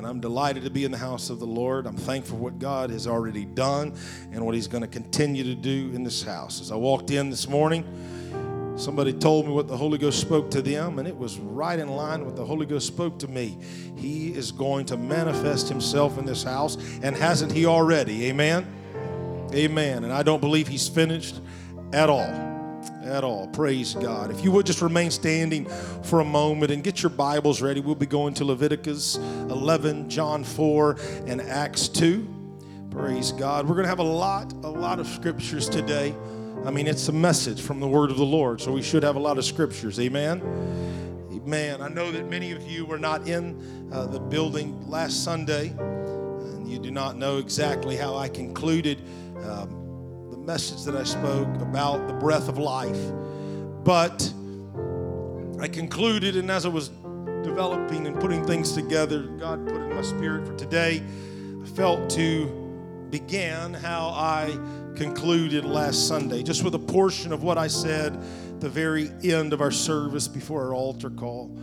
Amen. I'm delighted to be in the house of the Lord. I'm thankful for what God has already done and what He's going to continue to do in this house. As I walked in this morning, somebody told me what the Holy Ghost spoke to them, and it was right in line with the Holy Ghost spoke to me. He is going to manifest Himself in this house, and hasn't He already? Amen. Amen. And I don't believe He's finished at all at all. Praise God. If you would just remain standing for a moment and get your Bibles ready, we'll be going to Leviticus 11, John 4, and Acts 2. Praise God. We're going to have a lot, a lot of scriptures today. I mean, it's a message from the word of the Lord, so we should have a lot of scriptures. Amen. Amen. I know that many of you were not in uh, the building last Sunday, and you do not know exactly how I concluded. Um, message that I spoke about the breath of life. But I concluded, and as I was developing and putting things together, God put in my spirit for today, I felt to begin how I concluded last Sunday, just with a portion of what I said the very end of our service before our altar call.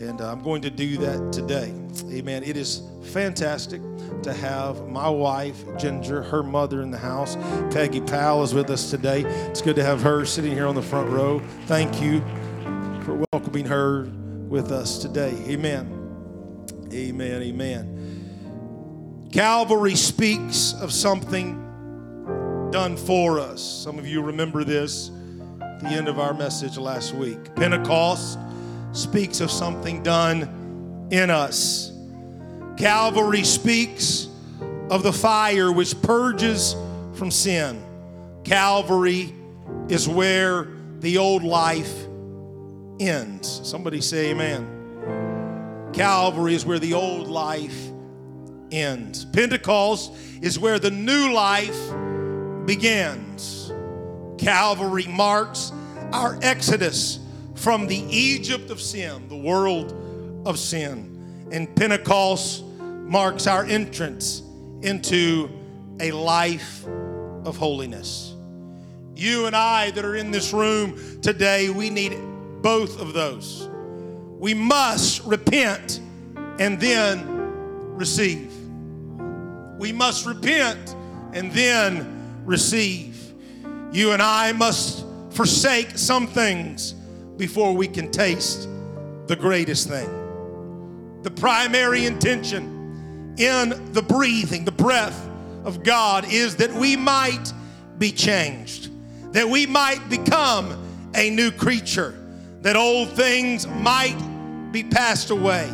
And uh, I'm going to do that today. Amen. It is fantastic to have my wife, Ginger, her mother in the house. Peggy Powell is with us today. It's good to have her sitting here on the front row. Thank you for welcoming her with us today. Amen. Amen. Amen. Calvary speaks of something done for us. Some of you remember this the end of our message last week. Pentecost speaks of something done in us. Calvary speaks of the fire which purges from sin. Calvary is where the old life ends. Somebody say amen. Calvary is where the old life ends. Pentecost is where the new life begins. Calvary marks our exodus from the Egypt of sin, the world of sin. And Pentecost marks our entrance into a life of holiness. You and I that are in this room today, we need both of those. We must repent and then receive. We must repent and then receive. You and I must forsake some things before we can taste the greatest thing. The primary intention in the breathing, the breath of God, is that we might be changed, that we might become a new creature, that old things might be passed away.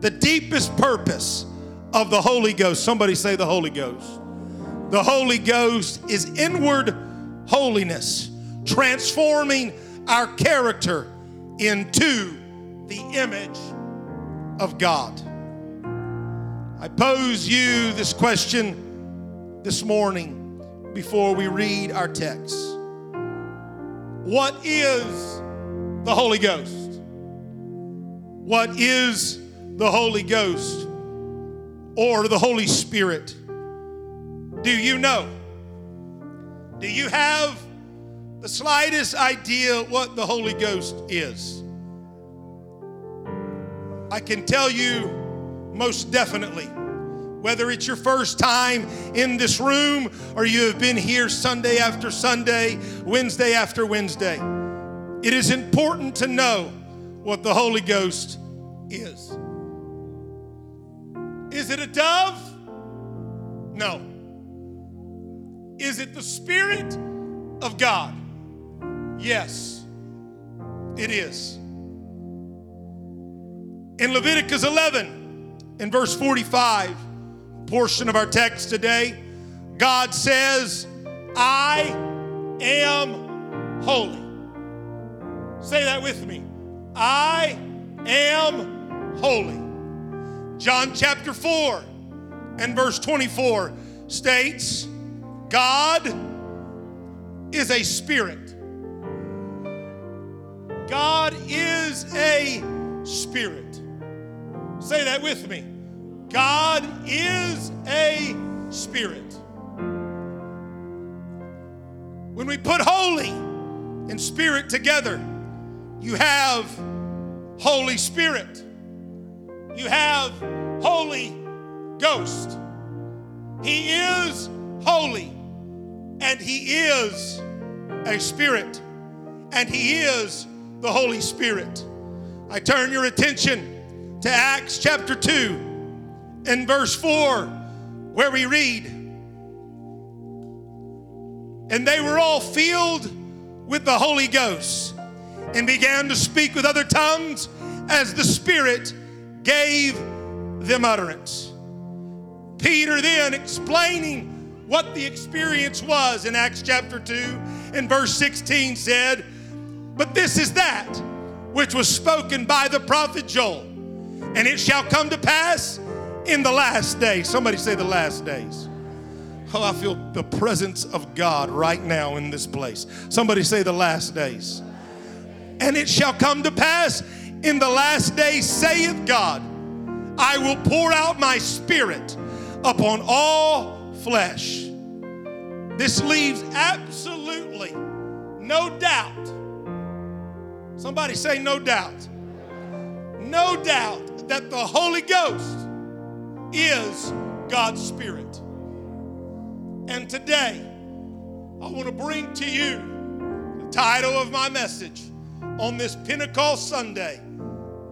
The deepest purpose of the Holy Ghost, somebody say the Holy Ghost. The Holy Ghost is inward holiness, transforming our character into the image of God. I pose you this question this morning before we read our text. What is the Holy Ghost? What is the Holy Ghost or the Holy Spirit? Do you know? Do you have the slightest idea what the Holy Ghost is. I can tell you most definitely, whether it's your first time in this room or you have been here Sunday after Sunday, Wednesday after Wednesday, it is important to know what the Holy Ghost is. Is it a dove? No. Is it the Spirit of God? Yes, it is. In Leviticus 11, in verse 45, portion of our text today, God says, I am holy. Say that with me. I am holy. John chapter 4 and verse 24 states, God is a spirit. God is a spirit. Say that with me. God is a spirit. When we put holy and spirit together, you have Holy Spirit. You have Holy Ghost. He is holy, and He is a spirit, and He is the Holy Spirit. I turn your attention to Acts chapter 2 and verse 4, where we read, And they were all filled with the Holy Ghost and began to speak with other tongues as the Spirit gave them utterance. Peter then explaining what the experience was in Acts chapter 2 and verse 16 said, But this is that which was spoken by the prophet Joel, and it shall come to pass in the last days. Somebody say the last days. Oh, I feel the presence of God right now in this place. Somebody say the last days. And it shall come to pass in the last days, saith God, I will pour out my spirit upon all flesh. This leaves absolutely no doubt. Somebody say, no doubt. No doubt that the Holy Ghost is God's Spirit. And today, I want to bring to you the title of my message on this Pentecost Sunday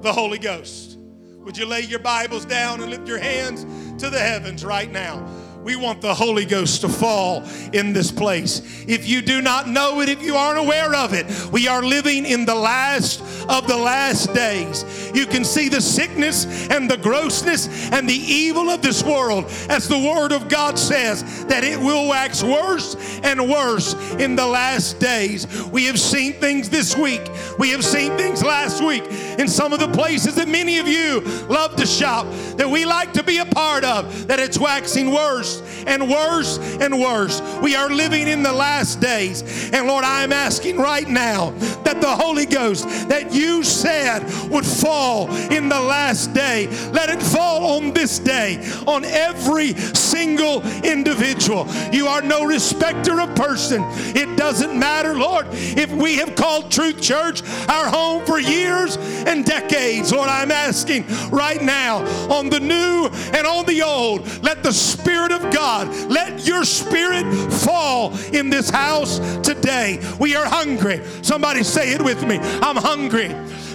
the Holy Ghost. Would you lay your Bibles down and lift your hands to the heavens right now? We want the Holy Ghost to fall in this place. If you do not know it, if you aren't aware of it, we are living in the last of the last days. You can see the sickness and the grossness and the evil of this world as the Word of God says that it will wax worse and worse in the last days. We have seen things this week, we have seen things last week in some of the places that many of you love to shop, that we like to be a part of, that it's waxing worse worse and worse and worse. We are living in the last days. And Lord, I'm asking right now that the Holy Ghost that you said would fall in the last day, let it fall on this day, on every single individual. You are no respecter of person. It doesn't matter, Lord, if we have called Truth Church our home for years and decades. Lord, I'm asking right now on the new and on the old, let the Spirit of of God, let your spirit fall in this house today. We are hungry. Somebody say it with me. I'm hungry.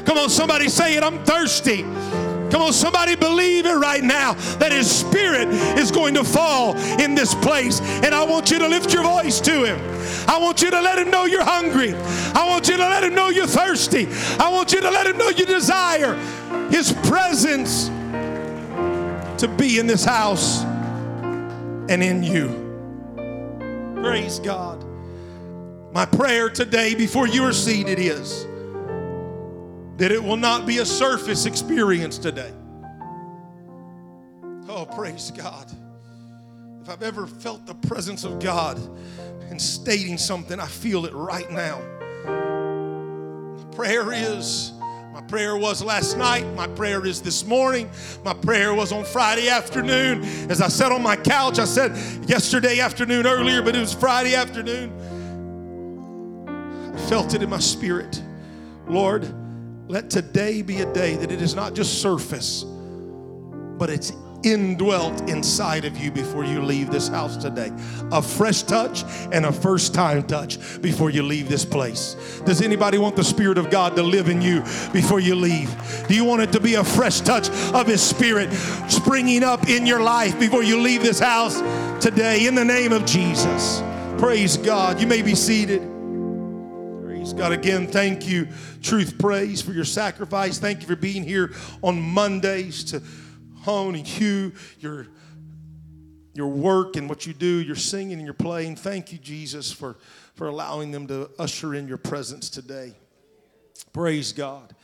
Come on, somebody say it. I'm thirsty. Come on, somebody believe it right now that His Spirit is going to fall in this place. And I want you to lift your voice to Him. I want you to let Him know you're hungry. I want you to let Him know you're thirsty. I want you to let Him know you desire His presence to be in this house and in you. Praise God. My prayer today before you are seated is that it will not be a surface experience today. Oh, praise God. If I've ever felt the presence of God and stating something, I feel it right now. Prayer is my prayer was last night. My prayer is this morning. My prayer was on Friday afternoon. As I sat on my couch, I said yesterday afternoon earlier, but it was Friday afternoon. I felt it in my spirit. Lord, let today be a day that it is not just surface, but it's indwelt inside of you before you leave this house today. A fresh touch and a first time touch before you leave this place. Does anybody want the Spirit of God to live in you before you leave? Do you want it to be a fresh touch of His Spirit springing up in your life before you leave this house today in the name of Jesus? Praise God. You may be seated. Praise God. Again, thank you, Truth Praise, for your sacrifice. Thank you for being here on Mondays to and hue your, your work and what you do, your singing and your playing. Thank you, Jesus, for, for allowing them to usher in your presence today. Praise God.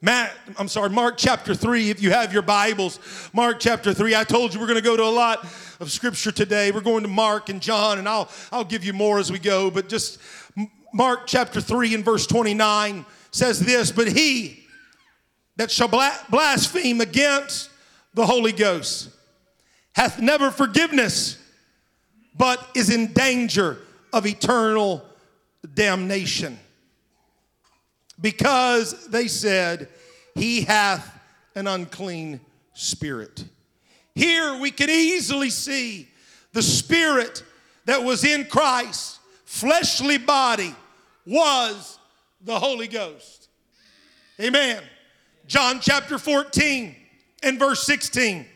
Matt, I'm sorry, Mark chapter 3, if you have your Bibles, Mark chapter 3. I told you we're going to go to a lot of scripture today. We're going to Mark and John, and I'll, I'll give you more as we go. But just Mark chapter 3 and verse 29 says this But he that shall blaspheme against the Holy Ghost, hath never forgiveness, but is in danger of eternal damnation. Because they said, He hath an unclean spirit. Here we can easily see the Spirit that was in Christ, fleshly body, was the Holy Ghost. Amen. John chapter 14 and verse 16.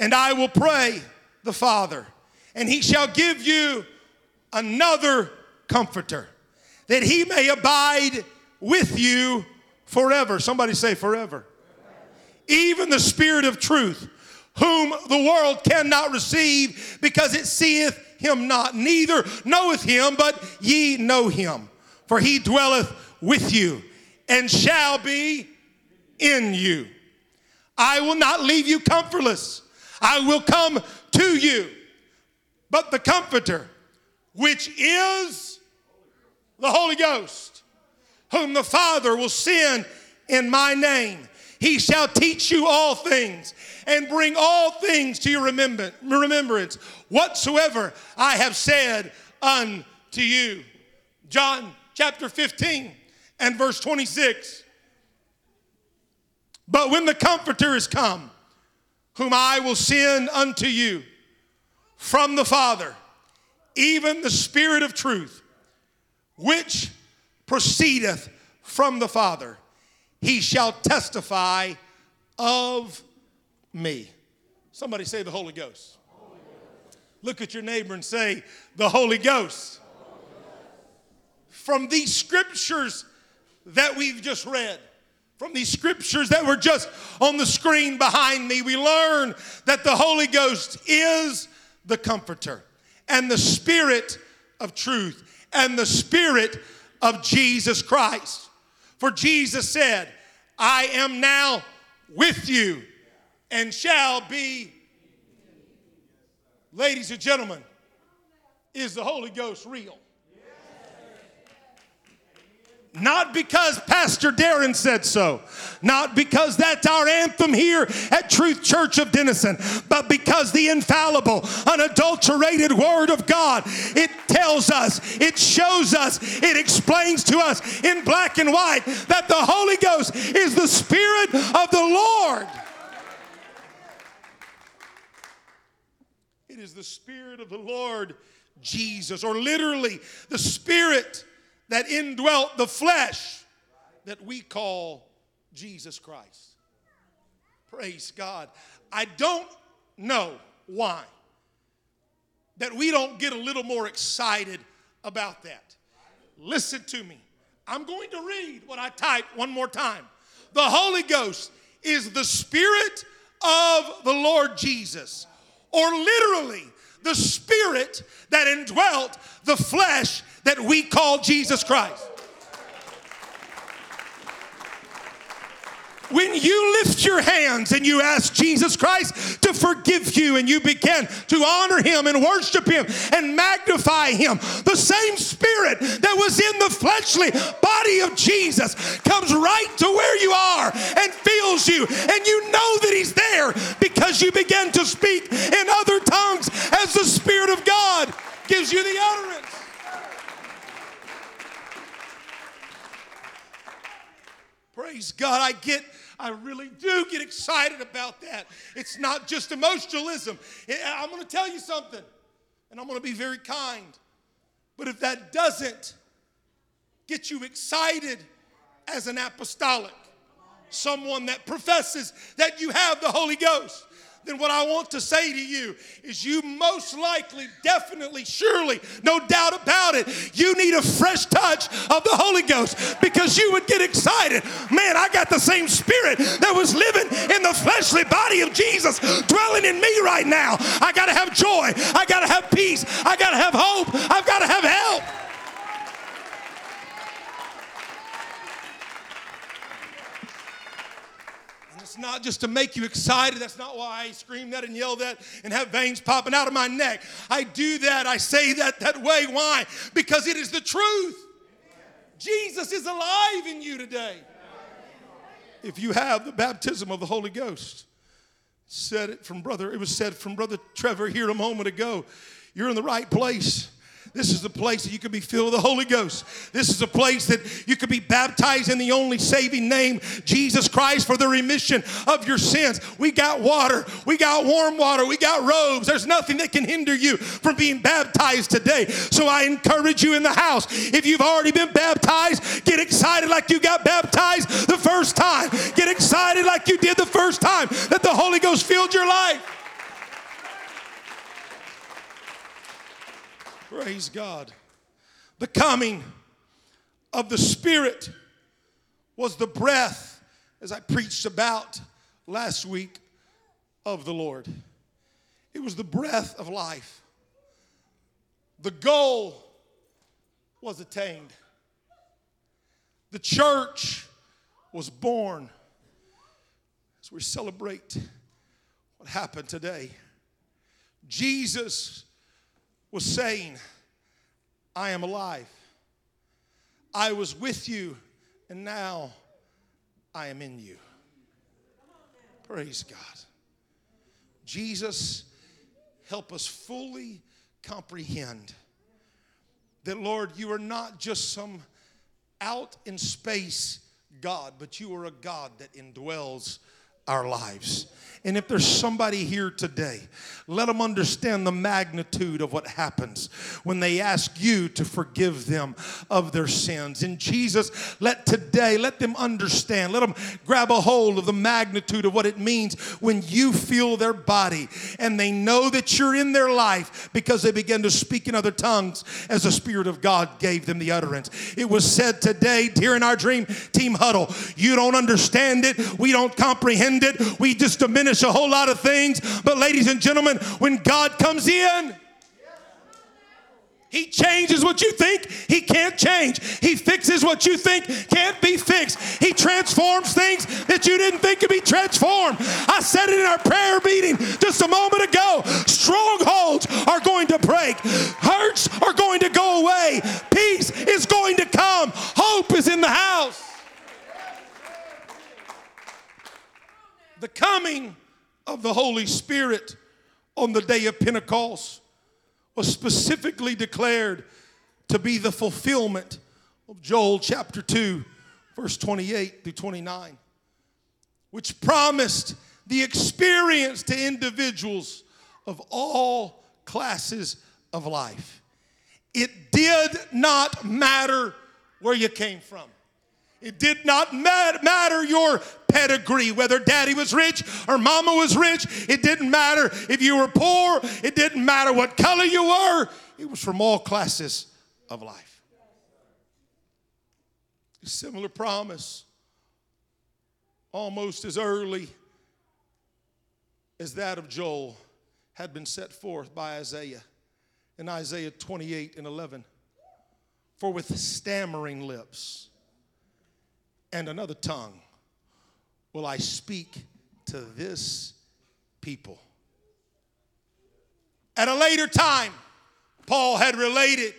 And I will pray the Father, and he shall give you another comforter, that he may abide with you forever. Somebody say forever. Even the Spirit of truth, whom the world cannot receive because it seeth him not, neither knoweth him, but ye know him. For he dwelleth with you and shall be in you. I will not leave you comfortless. I will come to you. But the Comforter, which is the Holy Ghost, whom the Father will send in my name, he shall teach you all things and bring all things to your remembrance, whatsoever I have said unto you. John chapter 15 and verse 26. But when the Comforter is come, whom I will send unto you from the Father, even the Spirit of truth, which proceedeth from the Father, he shall testify of me. Somebody say the Holy Ghost. Holy Ghost. Look at your neighbor and say, the Holy Ghost. Holy Ghost. From these scriptures that we've just read, from these scriptures that were just on the screen behind me, we learn that the Holy Ghost is the comforter and the spirit of truth and the spirit of Jesus Christ. For Jesus said, I am now with you and shall be. Ladies and gentlemen, is the Holy Ghost real? Not because Pastor Darren said so, not because that's our anthem here at Truth Church of Denison, but because the infallible, unadulterated Word of God, it tells us, it shows us, it explains to us in black and white that the Holy Ghost is the Spirit of the Lord. It is the Spirit of the Lord Jesus, or literally the Spirit that indwelt the flesh that we call Jesus Christ. Praise God. I don't know why that we don't get a little more excited about that. Listen to me. I'm going to read what I typed one more time. The Holy Ghost is the Spirit of the Lord Jesus, or literally, the Spirit that indwelt the flesh that we call Jesus Christ. When you lift your hands and you ask Jesus Christ to forgive you and you begin to honor him and worship him and magnify him, the same spirit that was in the fleshly body of Jesus comes right to where you are and fills you. And you know that he's there because you begin to speak in other tongues as the Spirit of God gives you the utterance. Praise God. I get, I really do get excited about that. It's not just emotionalism. I'm going to tell you something, and I'm going to be very kind. But if that doesn't get you excited as an apostolic, someone that professes that you have the Holy Ghost, then what I want to say to you is you most likely, definitely, surely, no doubt about it, you need a fresh touch of the Holy Ghost because you would get excited. Man, I got the same spirit that was living in the fleshly body of Jesus dwelling in me right now. I got to have joy. I got to have peace. I got to have hope. I've got to have help. Not just to make you excited. That's not why I scream that and yell that and have veins popping out of my neck. I do that, I say that that way. Why? Because it is the truth. Jesus is alive in you today. If you have the baptism of the Holy Ghost, said it from brother, it was said from brother Trevor here a moment ago. You're in the right place. This is a place that you could be filled with the Holy Ghost. This is a place that you could be baptized in the only saving name, Jesus Christ, for the remission of your sins. We got water. We got warm water. We got robes. There's nothing that can hinder you from being baptized today. So I encourage you in the house, if you've already been baptized, get excited like you got baptized the first time. Get excited like you did the first time that the Holy Ghost filled your life. Praise God. The coming of the Spirit was the breath, as I preached about last week, of the Lord. It was the breath of life. The goal was attained. The church was born. As we celebrate what happened today, Jesus was saying, I am alive. I was with you, and now I am in you. Praise God. Jesus, help us fully comprehend that, Lord, you are not just some out in space God, but you are a God that indwells our lives. And if there's somebody here today, let them understand the magnitude of what happens when they ask you to forgive them of their sins. And Jesus, let today, let them understand, let them grab a hold of the magnitude of what it means when you feel their body and they know that you're in their life because they begin to speak in other tongues as the Spirit of God gave them the utterance. It was said today here in our dream team huddle, you don't understand it, we don't comprehend it, we just diminish diminish a whole lot of things. But, ladies and gentlemen, when God comes in, he changes what you think he can't change. He fixes what you think can't be fixed. He transforms things that you didn't think could be transformed. I said it in our prayer meeting just a moment ago. Strongholds are going to break, hurts are going to go away, peace is going to come, hope is in the house. The coming of the Holy Spirit on the day of Pentecost was specifically declared to be the fulfillment of Joel chapter 2, verse 28 through 29, which promised the experience to individuals of all classes of life. It did not matter where you came from. It did not matter your pedigree, whether daddy was rich or mama was rich. It didn't matter if you were poor. It didn't matter what color you were. It was from all classes of life. A similar promise, almost as early as that of Joel, had been set forth by Isaiah in Isaiah 28 and 11. For with stammering lips, and another tongue will I speak to this people. At a later time, Paul had related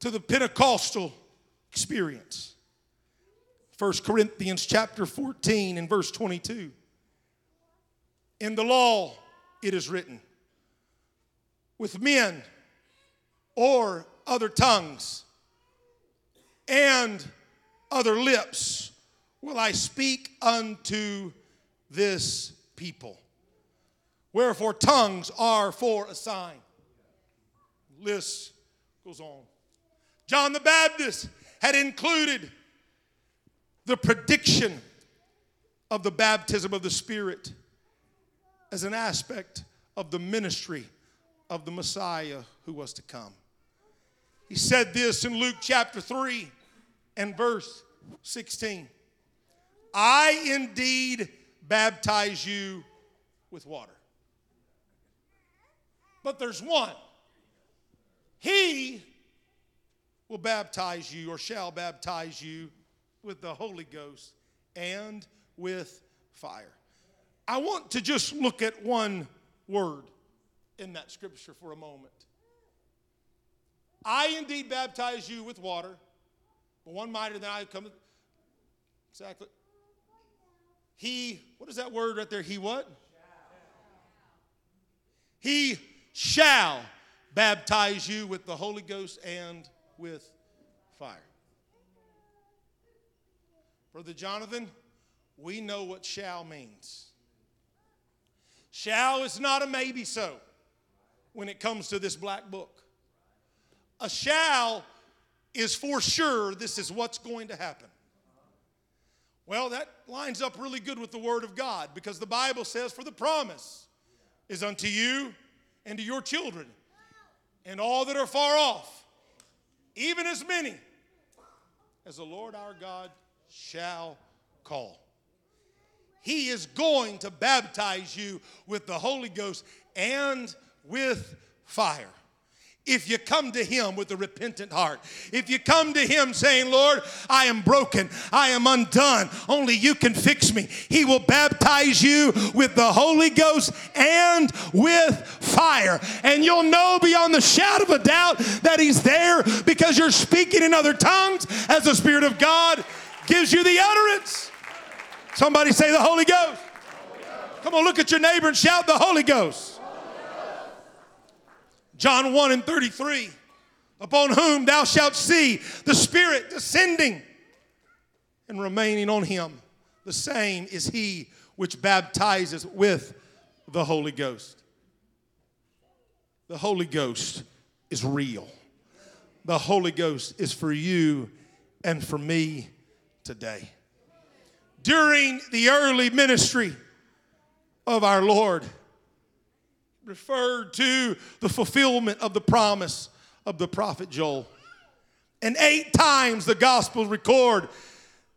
to the Pentecostal experience. 1 Corinthians chapter 14 and verse 22. In the law it is written, with men or other tongues and other lips will I speak unto this people. Wherefore, tongues are for a sign. List goes on. John the Baptist had included the prediction of the baptism of the Spirit as an aspect of the ministry of the Messiah who was to come. He said this in Luke chapter 3 and verse 16. I indeed baptize you with water. But there's one. He will baptize you or shall baptize you with the Holy Ghost and with fire. I want to just look at one word in that scripture for a moment. I indeed baptize you with water but one mightier than I come. Exactly. He, what is that word right there? He what? He shall baptize you with the Holy Ghost and with fire. Brother Jonathan, we know what shall means. Shall is not a maybe so when it comes to this black book. A shall is for sure this is what's going to happen. Well, that lines up really good with the Word of God because the Bible says, For the promise is unto you and to your children and all that are far off, even as many as the Lord our God shall call. He is going to baptize you with the Holy Ghost and with fire if you come to Him with a repentant heart. If you come to Him saying, Lord, I am broken, I am undone, only you can fix me, He will baptize you with the Holy Ghost and with fire. And you'll know beyond the shadow of a doubt that He's there because you're speaking in other tongues as the Spirit of God gives you the utterance. Somebody say, The Holy Ghost. Come on, look at your neighbor and shout, The Holy Ghost. John 1 and 33, upon whom thou shalt see the Spirit descending and remaining on him. The same is he which baptizes with the Holy Ghost. The Holy Ghost is real. The Holy Ghost is for you and for me today. During the early ministry of our Lord, referred to the fulfillment of the promise of the prophet Joel. And eight times the Gospels record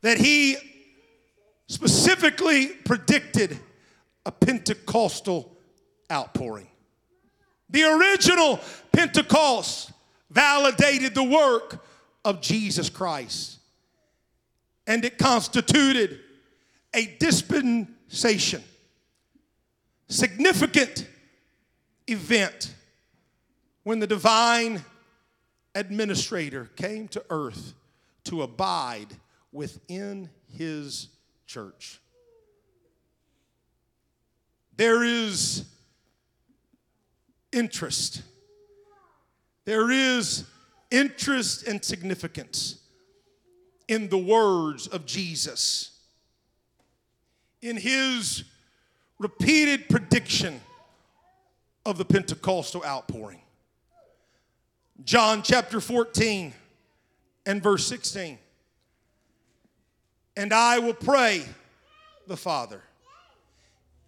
that he specifically predicted a Pentecostal outpouring. The original Pentecost validated the work of Jesus Christ, and it constituted a dispensation significant event when the divine administrator came to earth to abide within his church. There is interest. There is interest and significance in the words of Jesus. In his repeated prediction of the Pentecostal outpouring. John chapter 14 and verse 16. And I will pray the Father,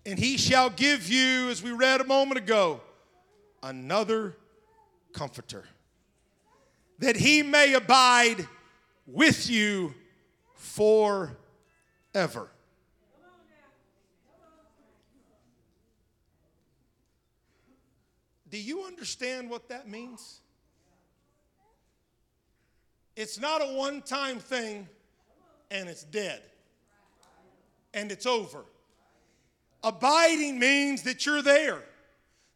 and he shall give you, as we read a moment ago, another comforter, that he may abide with you forever. Do you understand what that means? It's not a one time thing and it's dead and it's over. Abiding means that you're there,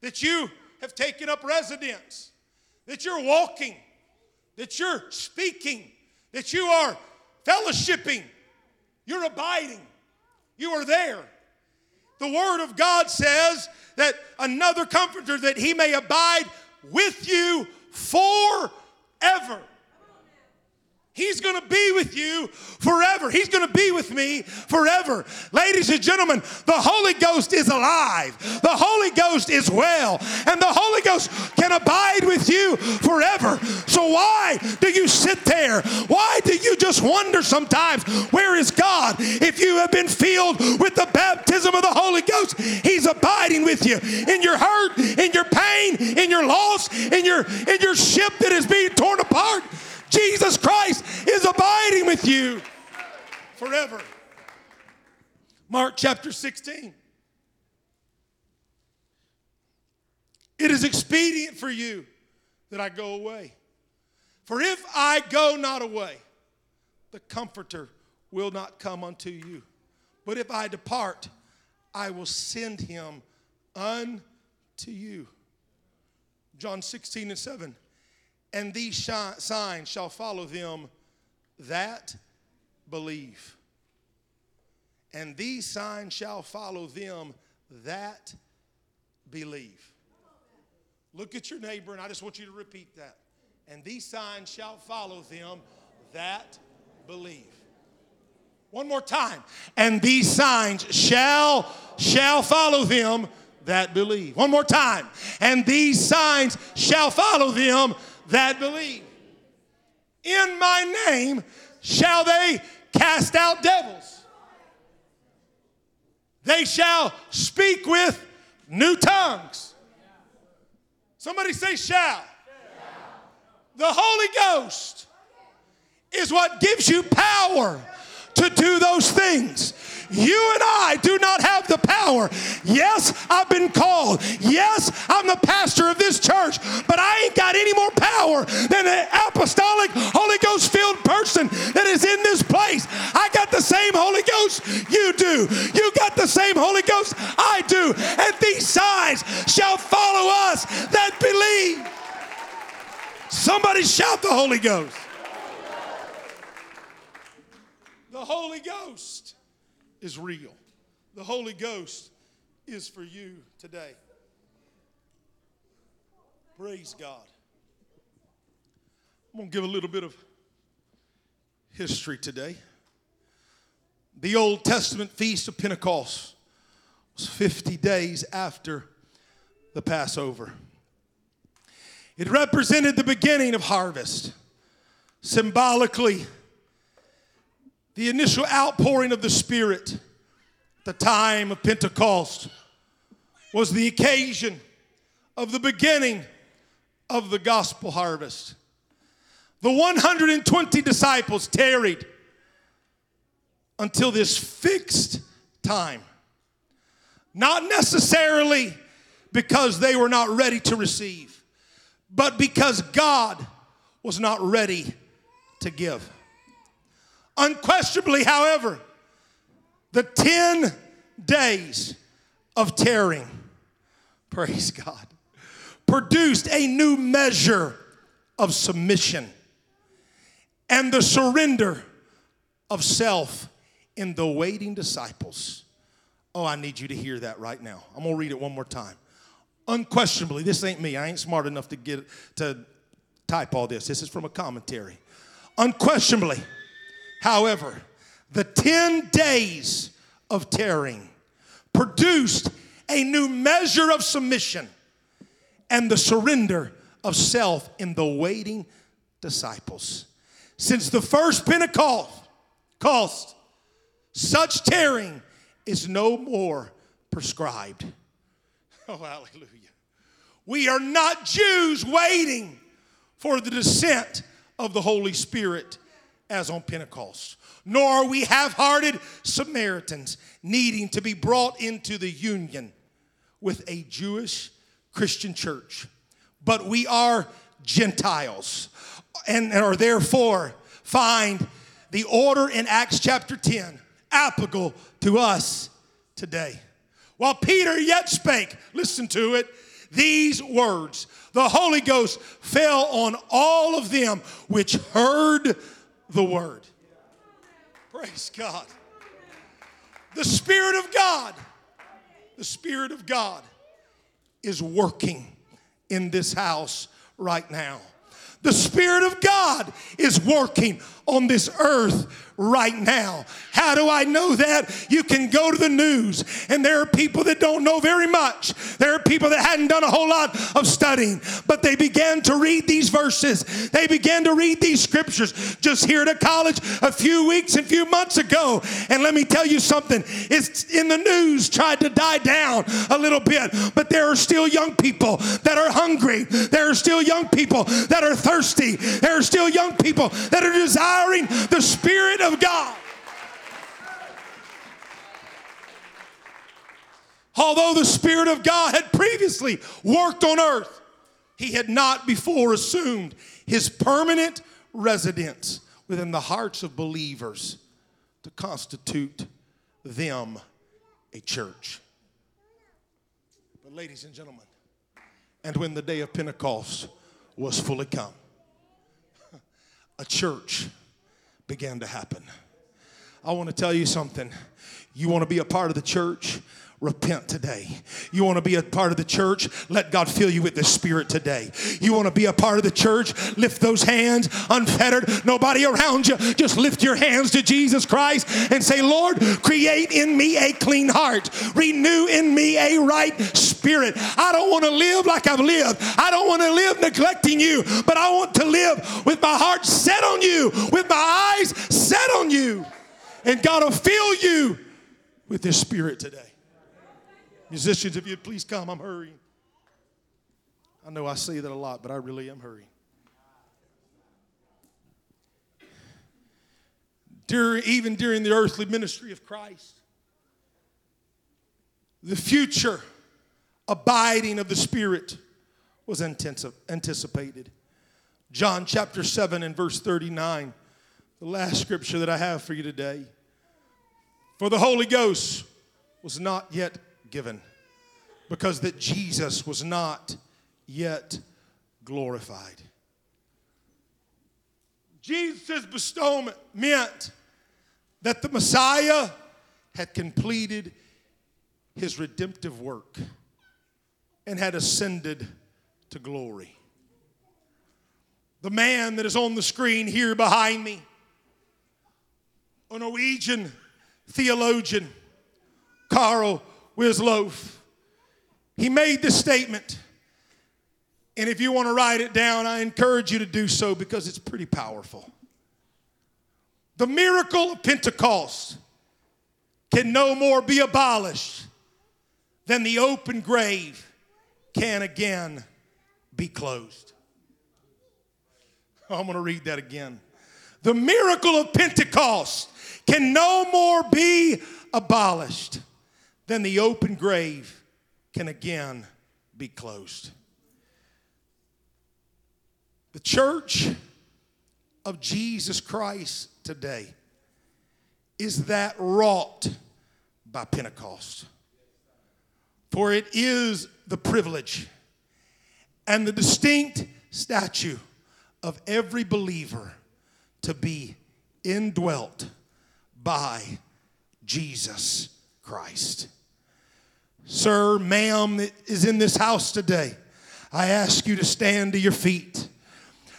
that you have taken up residence, that you're walking, that you're speaking, that you are fellowshipping, you're abiding, you are there. The Word of God says that another comforter, that he may abide with you forever. He's going to be with you forever. He's going to be with me forever. Ladies and gentlemen, the Holy Ghost is alive. The Holy Ghost is well. And the Holy Ghost can abide with you forever. So why do you sit there? Why do you just wonder sometimes, where is God? If you have been filled with the baptism of the Holy Ghost, He's abiding with you in your hurt, in your pain, in your loss, in your in your ship that is being torn apart. Jesus Christ is abiding with you forever. Mark chapter 16. It is expedient for you that I go away. For if I go not away, the Comforter will not come unto you. But if I depart, I will send him unto you. John 16 and 7 and these signs shall follow them that believe. And these signs shall follow them that believe. Look at your neighbor, and I just want you to repeat that. And these signs shall follow them that believe. One more time. And these signs shall shall follow them that believe. One more time. And these signs shall follow them that believe. In my name shall they cast out devils. They shall speak with new tongues. Somebody say, shall. The Holy Ghost is what gives you power to do those things. You and I do not have the power. Yes, I've been called. Yes, I'm the pastor of this church, but I ain't got any more power than an apostolic, Holy Ghost filled person that is in this place. I got the same Holy Ghost you do. You got the same Holy Ghost I do. And these signs shall follow us that believe. Somebody shout the Holy Ghost. The Holy Ghost is real. The Holy Ghost is for you today. Praise God. I'm going to give a little bit of history today. The Old Testament Feast of Pentecost was 50 days after the Passover. It represented the beginning of harvest. Symbolically, the initial outpouring of the Spirit, the time of Pentecost, was the occasion of the beginning of the gospel harvest. The 120 disciples tarried until this fixed time. Not necessarily because they were not ready to receive, but because God was not ready to give. Unquestionably, however, the 10 days of tearing, praise God, produced a new measure of submission and the surrender of self in the waiting disciples. Oh, I need you to hear that right now. I'm gonna read it one more time. Unquestionably, this ain't me. I ain't smart enough to get to type all this. This is from a commentary. Unquestionably, However, the 10 days of tearing produced a new measure of submission and the surrender of self in the waiting disciples. Since the first Pentecost, cost, such tearing is no more prescribed. Oh, hallelujah. We are not Jews waiting for the descent of the Holy Spirit as on Pentecost. Nor are we half hearted Samaritans needing to be brought into the union with a Jewish Christian church. But we are Gentiles and are therefore find the order in Acts chapter 10 applicable to us today. While Peter yet spake, listen to it, these words the Holy Ghost fell on all of them which heard the word. Praise God. The Spirit of God, the Spirit of God is working in this house right now. The Spirit of God is working on this earth right now. How do I know that? You can go to the news, and there are people that don't know very much. There are people that hadn't done a whole lot of studying, but they began to read these verses. They began to read these scriptures just here at a college a few weeks and few months ago. And let me tell you something it's in the news, tried to die down a little bit, but there are still young people that are hungry. There are still young people that are thirsty. There are still young people that are desiring the Spirit of God. Although the Spirit of God had previously worked on earth, he had not before assumed his permanent residence within the hearts of believers to constitute them a church. But, ladies and gentlemen, and when the day of Pentecost was fully come, a church began to happen. I want to tell you something. You want to be a part of the church? Repent today. You want to be a part of the church? Let God fill you with the Spirit today. You want to be a part of the church? Lift those hands unfettered, nobody around you. Just lift your hands to Jesus Christ and say, Lord, create in me a clean heart, renew in me a right spirit. I don't want to live like I've lived. I don't want to live neglecting you, but I want to live with my heart set on you, with my eyes set on you. And God will fill you with His Spirit today. Musicians, if you'd please come, I'm hurrying. I know I say that a lot, but I really am hurrying. During, even during the earthly ministry of Christ, the future abiding of the Spirit was anticipated. John chapter 7 and verse 39, the last scripture that I have for you today. For the Holy Ghost was not yet given because that Jesus was not yet glorified. Jesus' bestowment meant that the Messiah had completed his redemptive work and had ascended to glory. The man that is on the screen here behind me, a Norwegian theologian, Carl Wisløff. He made this statement. And if you want to write it down, I encourage you to do so because it's pretty powerful. The miracle of Pentecost can no more be abolished than the open grave can again be closed. I'm going to read that again. The miracle of Pentecost can no more be abolished then the open grave can again be closed. The church of Jesus Christ today is that wrought by Pentecost. For it is the privilege and the distinct statue of every believer to be indwelt by Jesus Christ. Sir, ma'am, is in this house today, I ask you to stand to your feet.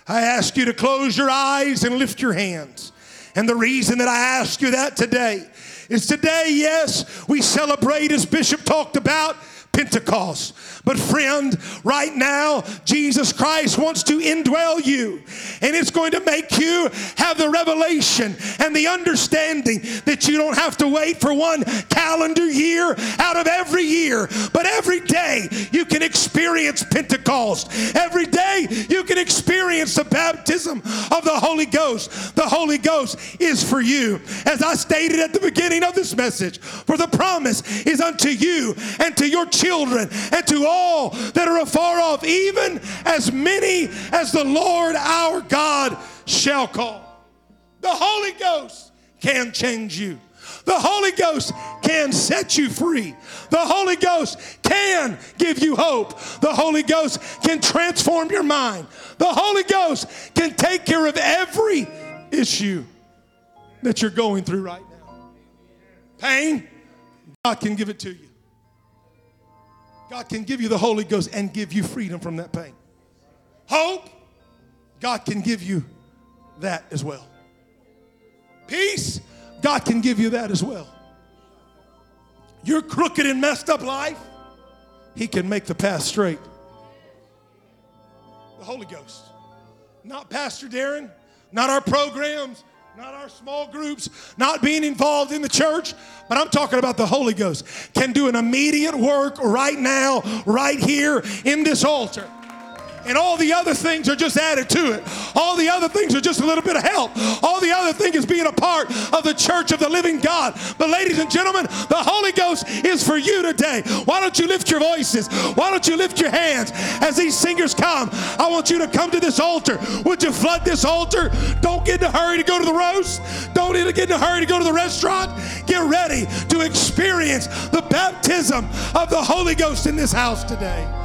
I ask you to close your eyes and lift your hands. And the reason that I ask you that today is today, yes, we celebrate, as Bishop talked about, Pentecost. But, friend, right now, Jesus Christ wants to indwell you, and it's going to make you have the revelation and the understanding that you don't have to wait for one calendar year out of every year, but every day you can experience Pentecost. Every day you can experience the baptism of the Holy Ghost. The Holy Ghost is for you. As I stated at the beginning of this message, for the promise is unto you and to your children and to all that are afar off, even as many as the Lord our God shall call. The Holy Ghost can change you. The Holy Ghost can set you free. The Holy Ghost can give you hope. The Holy Ghost can transform your mind. The Holy Ghost can take care of every issue that you're going through right now. Pain, God can give it to you. God can give you the Holy Ghost and give you freedom from that pain. Hope, God can give you that as well. Peace, God can give you that as well. Your crooked and messed up life, He can make the path straight. The Holy Ghost. Not Pastor Darren, not our programs, not our small groups, not being involved in the church, but I'm talking about the Holy Ghost can do an immediate work right now, right here in this altar and all the other things are just added to it. All the other things are just a little bit of help. All the other thing is being a part of the church of the living God. But, ladies and gentlemen, the Holy Ghost is for you today. Why don't you lift your voices? Why don't you lift your hands as these singers come? I want you to come to this altar. Would you flood this altar? Don't get in a hurry to go to the roast. Don't get in a hurry to go to the restaurant. Get ready to experience the baptism of the Holy Ghost in this house today.